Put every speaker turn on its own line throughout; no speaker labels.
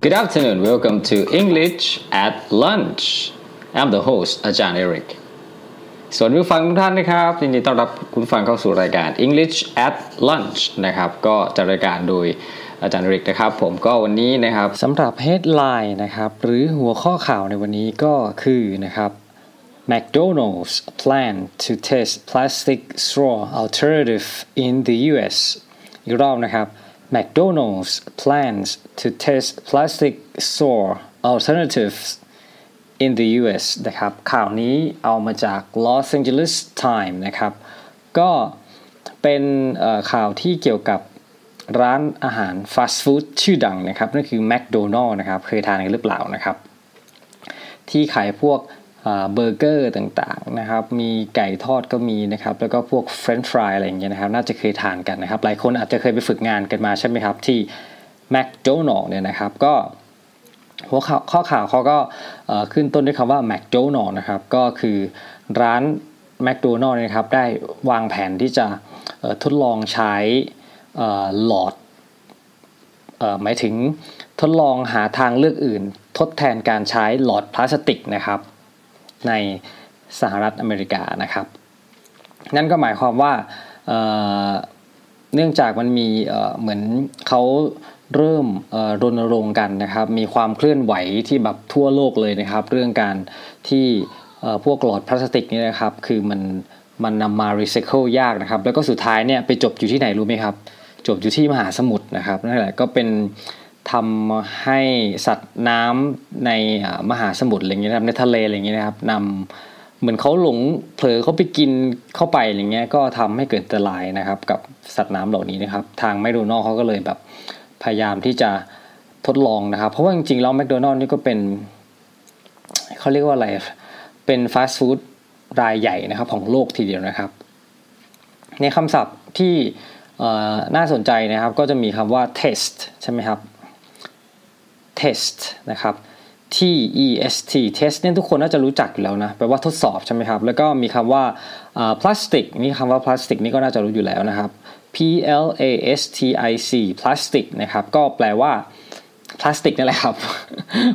Good afternoon. Welcome to English at Lunch. I'm the host อาจารย์เอริกสวัสดีผู้ฟังทุกท่านนะครับยินดีต้อนรับคุณฟังเข้าสู่รายการ English at Lunch นะครับ ก็จะรายการโดยอาจารย์เอริกนะครับ ผมก็วันนี้นะครับสำหรับ headline นะครับ หรือหัวข้อข่าวในวันนี้ก็คือนะครับ McDonald's plan to test plastic straw alternative in the US อีกรอบนะครับ McDonald's plans to test plastic straw alternatives in the US นะครับ ข่าวนี้เอามาจาก Los Angeles Times นะครับ ก็เป็นข่าวที่เกี่ยวกับร้านอาหารฟาสต์ฟู้ดชื่อดังนะครับ นั่นคือ McDonald's นะครับ เคยทานกันหรือเปล่านะครับ ที่ขายพวก เบอร์เกอร์ต่างๆนะครับ มีไก่ทอดก็มีนะครับ แล้วก็พวกเฟรนช์ฟรายอะไรอย่างเงี้ยนะครับ น่าจะเคยทานกันนะครับ หลายคนอาจจะเคยไปฝึกงานกันมาใช่ไหมครับ ที่ McDonald's เนี่ยนะครับ ก็หัวข้อข่าวเขาก็ขึ้นต้นด้วยคำว่า McDonald นะครับ ก็คือร้าน McDonald นะครับ ได้วางแผนที่จะทดลองใช้หลอดหมายถึงทดลองหาทางเลือกอื่น ทดแทนการใช้หลอดพลาสติกนะครับ ในสหรัฐอเมริกานะครับ นั่นก็หมายความว่าเนื่องจากมันมีเหมือนเขาเริ่มรณรงค์กันนะครับ มีความเคลื่อนไหวที่แบบทั่วโลกเลยนะครับ เรื่องการที่พวกหลอดพลาสติกนี่นะครับ คือมันมันนำมารีไซเคิลยากนะครับ แล้วก็สุดท้ายเนี่ยไปจบอยู่ที่ไหนรู้ไหมครับ จบอยู่ที่มหาสมุทรนะครับนั่นแหละก็เป็น ทำให้สัตว์น้ำในมหาสมุทรอะไรเงี้ยครับในทะเลอะไรเงี้ยนะครับนำเหมือนเขาหลงเผลอเขาไปกินเข้าไปอะไรเงี้ยก็ทำให้เกิดอันตรายนะครับ กับสัตว์น้ำเหล่านี้นะครับ ทางแมคโดนัลล์เขาก็เลยแบบพยายามที่จะทดลองนะครับ เพราะว่าจริงๆแล้วแมคโดนัลล์นี่ก็เป็นเขาเรียกว่าอะไรเป็นฟาสต์ฟู้ดรายใหญ่นะครับของโลกทีเดียวนะครับ ในคำศัพท์ที่น่าสนใจนะครับก็จะมีคำว่า test ใช่ไหมครับ test นะครับ T E S T test เนี่ยทุกคนน่าจะรู้จักอยู่แล้วนะแปลว่าทดสอบใช่ไหมครับ แล้วก็มีคำว่าพลาสติกนี่คำว่าพลาสติกนี่ก็น่าจะรู้อยู่แล้วนะครับ P L A S T I C พลาสติกนะครับ ก็แปลว่าพลาสติกนั่นแหละครับ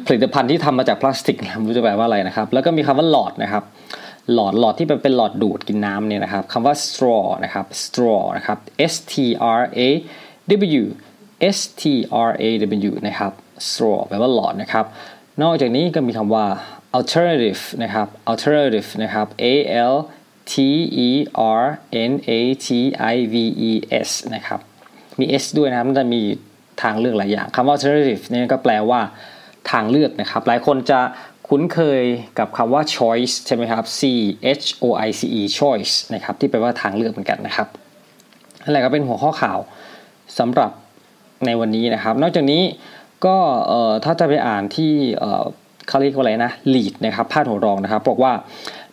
ผลิตภัณฑ์ที่ทำมาจากพลาสติกไม่รู้จะแปลว่าอะไรนะครับ แล้วก็มีคำว่าหลอดนะครับ หลอดหลอดที่เป็นหลอดดูดกินน้ำเนี่ยนะครับคำว่า straw นะครับ straw นะครับ S T R A W S T R A W นะครับ straw แปลว่าหลอดนะครับ นอกจากนี้ก็มีคำว่า alternative นะครับ alternative นะครับ A L T E R N A T I V E S นะครับ มี S ด้วยนะครับมันจะมีทางเลือกหลายอย่างคำว่า alternative นี่ก็แปลว่าทางเลือกนะครับ หลายคนจะคุ้นเคยกับคำว่า choice ใช่ไหมครับ C H O I C E choice นะครับที่แปลว่าทางเลือกเหมือนกันนะครับนั่นแหละก็เป็นหัวข้อข่าวสำหรับในวันนี้นะครับ นอกจากนี้ ก็ถ้าจะไปอ่านที่เขาเรียกว่าอะไรนะ lead นะครับพาดหัวรองนะครับ บอกว่า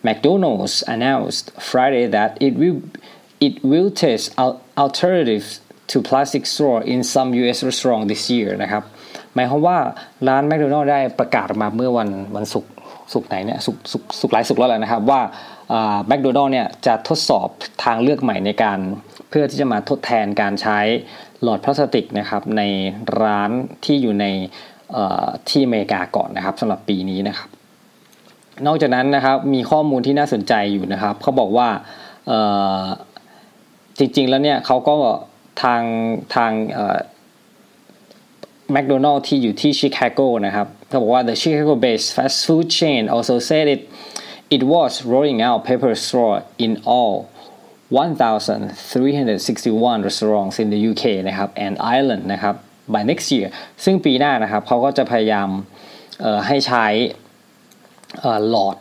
McDonald's announced Friday that it will it will test alternatives to plastic straw in some U.S. restaurant this year นะครับหมายความว่าร้าน McDonald's ได้ประกาศมาเมื่อวันวันศุกร์ศุกร์ไหนเนี่ยศุกร์ศุกร์หลายศุกร์แล้วแหละนะครับว่าแมคโดนัลล์เนี่ยจะทดสอบทางเลือกใหม่ในการ เพื่อที่จะมาทดแทนการใช้ หลอดพลาสติกนะครับในร้านที่อยู่ในที่อเมริกาก่อนนะครับสำหรับปีนี้นะครับ นอกจากนั้นนะครับมีข้อมูลที่น่าสนใจอยู่นะครับเขาบอกว่าจริงๆแล้วเนี่ยเขาก็ทางทางแมคโดนัลล์ที่อยู่ที่ชิคาโกนะครับเขาบอกว่า the Chicago based fast food chain also said it it was rolling out paper straw in all 1,361 restaurants in the UK นะครับ and Ireland นะครับ by next year ซึ่งปีหน้านะครับเขาก็จะพยายามให้ใช้หลอด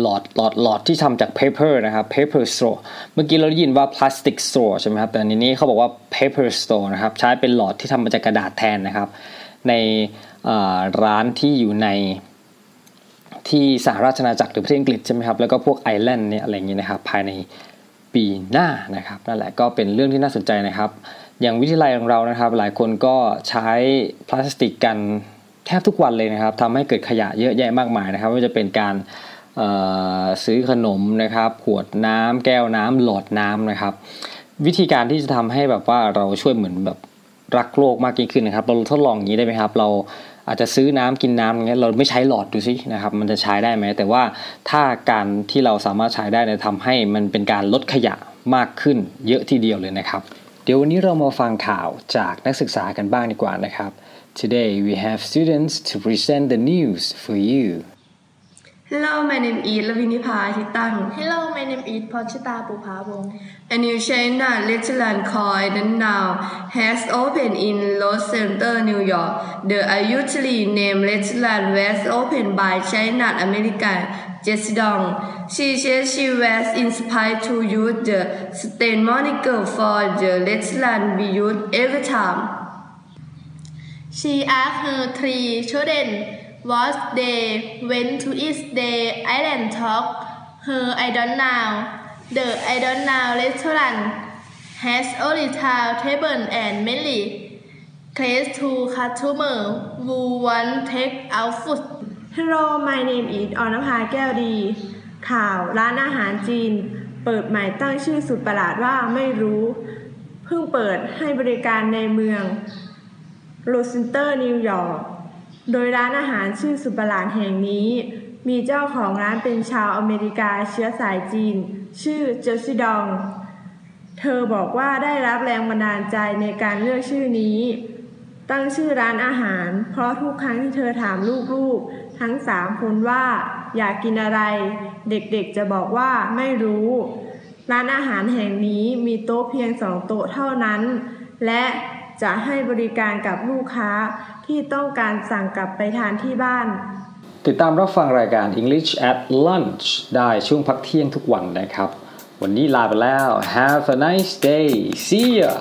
หลอดหลอดหลอดที่ทำจาก paper นะครับ paper straw เมื่อกี้เราได้ยินว่า plastic straw ใช่ไหมครับ แต่ในนี้เขาบอกว่า paper straw นะครับใช้เป็นหลอดที่ทำมาจากกระดาษแทนนะครับ ในร้านที่อยู่ในที่สหราชอาณาจักรหรือประเทศอังกฤษใช่ไหมครับ แล้วก็พวกไอร์แลนด์เนี่ยอะไรอย่างนี้นะครับ ภายใน ปีหน้านะครับนั่นแหละก็เป็นเรื่องที่น่าสนใจนะครับ อย่างวิทยาลัยของเรานะครับ หลายคนก็ใช้พลาสติกกันแทบทุกวันเลยนะครับทำให้เกิดขยะเยอะแยะมากมายนะครับว่าจะเป็นการซื้อขนมนะครับ ขวดน้ำแก้วน้ำหลอดน้ำนะครับ วิธีการที่จะทำให้แบบว่าเราช่วยเหมือนแบบรักโลกมากยิ่งขึ้นนะครับ เราทดลองอย่างนี้ได้ไหมครับ เรา อาจจะซื้อน้ำกินน้ำอย่างเงี้ยเราไม่ใช้หลอดดูสินะครับมันจะใช้ได้ไหมแต่ว่าถ้าการที่เราสามารถใช้ได้เนี่ยทำให้มันเป็นการลดขยะมากขึ้นเยอะทีเดียวเลยนะครับ เดี๋ยววันนี้เรามาฟังข่าวจากนักศึกษากันบ้างดีกว่านะครับ Today we have students to present the news for you
Hello, my name is Lavinipa Hitang.
Hello, my name is Ponchita Pupavong.
A new China restaurant called Now has opened in Los Center, New York. The usually named restaurant was opened by China American Jessie Dong. She said she was inspired to use the stain moniker for the restaurant we use every time.
She asked her three children what they went to eat the island talk. Her I don't know. The I don't know restaurant has only two table and mainly caters to customer who want take out food.
Hello my name is ออนภาแก้วดี ข่าวร้านอาหารจีน เปิดใหม่ตั้งชื่อสุดประหลาดว่าไม่รู้ เพิ่งเปิดให้บริการในเมืองโรเชสเตอร์นิวยอร์ก โดยร้านอาหารชื่อสุประหลาดแห่งนี้ มีเจ้าของร้านเป็นชาวอเมริกาเชื้อสายจีน ชื่อเจสซี่ดอง เธอบอกว่าได้รับแรงบันดาลใจในการเลือกชื่อนี้ ตั้งชื่อร้านอาหาร เพราะทุกครั้งที่เธอถามลูกๆ ทั้งสามคนว่าอยากกินอะไร เด็กๆจะบอกว่าไม่รู้ ร้านอาหารแห่งนี้มีโต๊ะเพียงสองโต๊ะเท่านั้น และ จะให้บริการกับลูกค้าที่ต้องการสั่งกลับไปทานที่บ้าน
ติดตามรับฟังรายการ English at Lunch ได้ช่วงพักเที่ยงทุกวันนะครับ วันนี้ลาไปแล้ว Have a nice day see ya